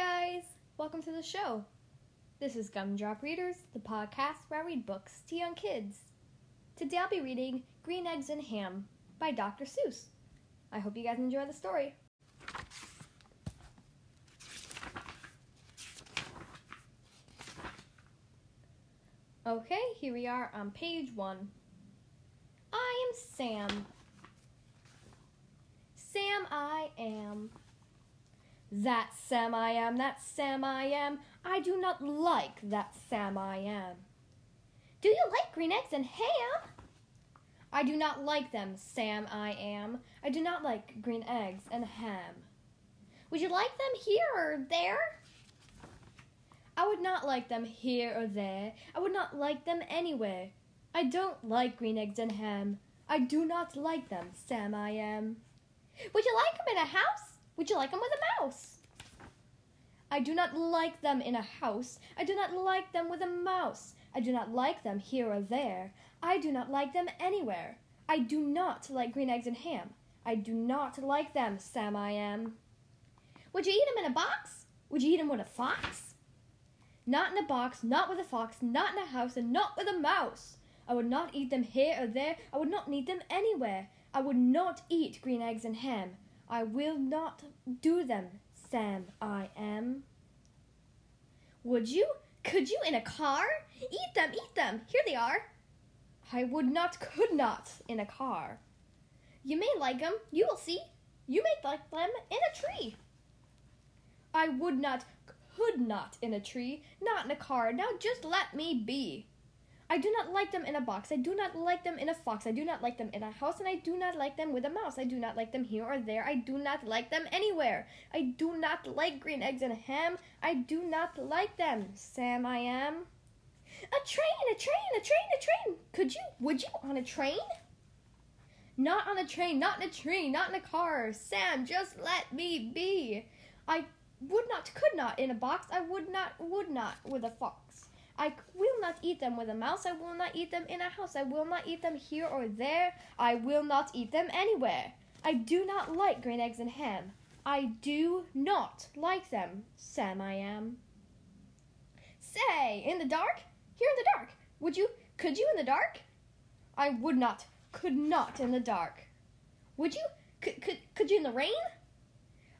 guys! Welcome to the show. This is Gumdrop Readers, the podcast where I read books to young kids. Today I'll be reading Green Eggs and Ham by Dr. Seuss. I hope you guys enjoy the story. Okay, here we are on page one. I am Sam. Sam I am. That Sam I am, that Sam I am. I do not like that Sam I am. Do you like green eggs and ham? I do not like them, Sam I am. I do not like green eggs and ham. Would you like them here or there? I would not like them here or there. I would not like them anywhere. I don't like green eggs and ham. I do not like them, Sam I am. Would you like them in a house? Would you like them with a mouse? I do not like them in a house. I do not like them with a mouse. I do not like them here or there. I do not like them anywhere. I do not like green eggs and ham. I do not like them, Sam I am. Would you eat them in a box? Would you eat them with a fox? Not in a box, not with a fox, not in a house, and not with a mouse. I would not eat them here or there. I would not need them anywhere. I would not eat green eggs and ham. I will not do them, Sam I am. Would you? Could you in a car? Eat them, eat them. Here they are. I would not, could not in a car. You may like them. You will see. You may like them in a tree. I would not, could not in a tree, not in a car. Now just let me be. I do not like them in a box. I do not like them in a fox. I do not like them in a house, and I do not like them with a mouse. I do not like them here or there. I do not like them anywhere. I do not like green eggs and ham. I do not like them, Sam I am. A train, a train, a train, a train. Could you, would you on a train? Not on a train, not in a tree, not in a car. Sam, just let me be. I would not, could not in a box. I would not, would not with a fox. I will not eat them with a mouse. I will not eat them in a house. I will not eat them here or there. I will not eat them anywhere. I do not like green eggs and ham. I do not like them, Sam I am. Say, in the dark? Here in the dark. Would you, could you in the dark? I would not, could not in the dark. Would you, could, could, could you in the rain?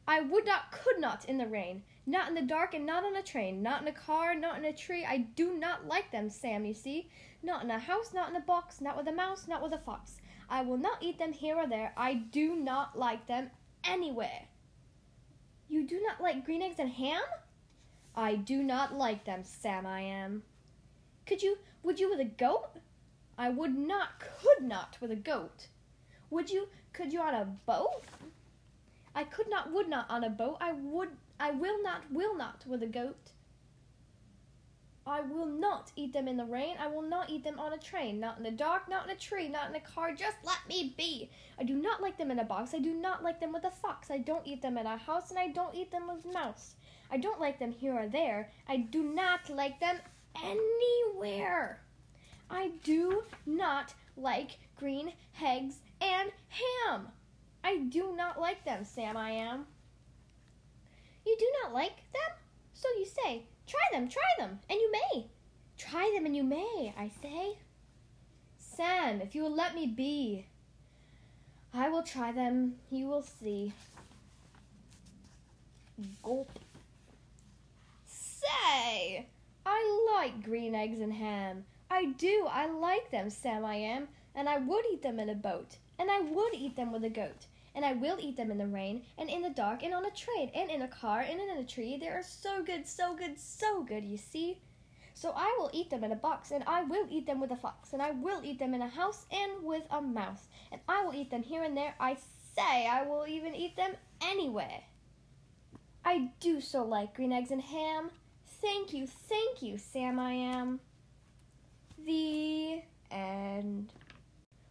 I would not, could not in the rain, not in the dark, and not on a train, not in a car, not in a tree. I do not like them, Sam, you see. Not in a house, not in a box, not with a mouse, not with a fox. I will not eat them here or there. I do not like them anywhere. You do not like green eggs and ham? I do not like them, Sam I am. Could you, would you with a goat? I would not, could not with a goat. Would you, could you on a boat? I could not, would not on a boat. I would, I will not, will not with a goat. I will not eat them in the rain. I will not eat them on a train. Not in the dark, not in a tree, not in a car. Just let me be. I do not like them in a box. I do not like them with a fox. I don't eat them in a house, and I don't eat them with mouse. I don't like them here or there. I do not like them anywhere. I do not like green eggs and ham. I do not like them, Sam I am. You do not like them? So you say. Try them, try them, and you may. Try them and you may, I say. Sam, if you will let me be, I will try them, you will see. Gulp. Say, I like green eggs and ham. I do, I like them, Sam I am, and I would eat them in a boat, and I would eat them with a goat and I will eat them in the rain, and in the dark, and on a train, and in a car, and in a tree. They are so good, so good, so good, you see. So I will eat them in a box, and I will eat them with a fox, and I will eat them in a house, and with a mouse, and I will eat them here and there. I say I will even eat them anywhere. I do so like green eggs and ham. Thank you, thank you, Sam I am. The end.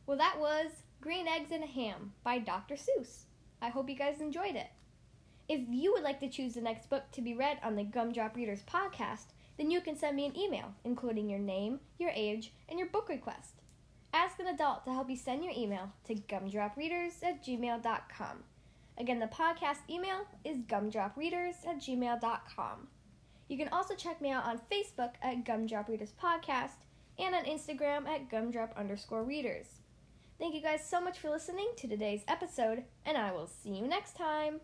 Well, that was Green Eggs and a Ham by Dr. Seuss. I hope you guys enjoyed it. If you would like to choose the next book to be read on the Gumdrop Readers podcast, then you can send me an email, including your name, your age, and your book request. Ask an adult to help you send your email to gumdropreaders at gmail.com. Again, the podcast email is gumdropreaders at gmail.com. You can also check me out on Facebook at Gumdrop Readers Podcast and on Instagram at gumdrop underscore readers. Thank you guys so much for listening to today's episode, and I will see you next time.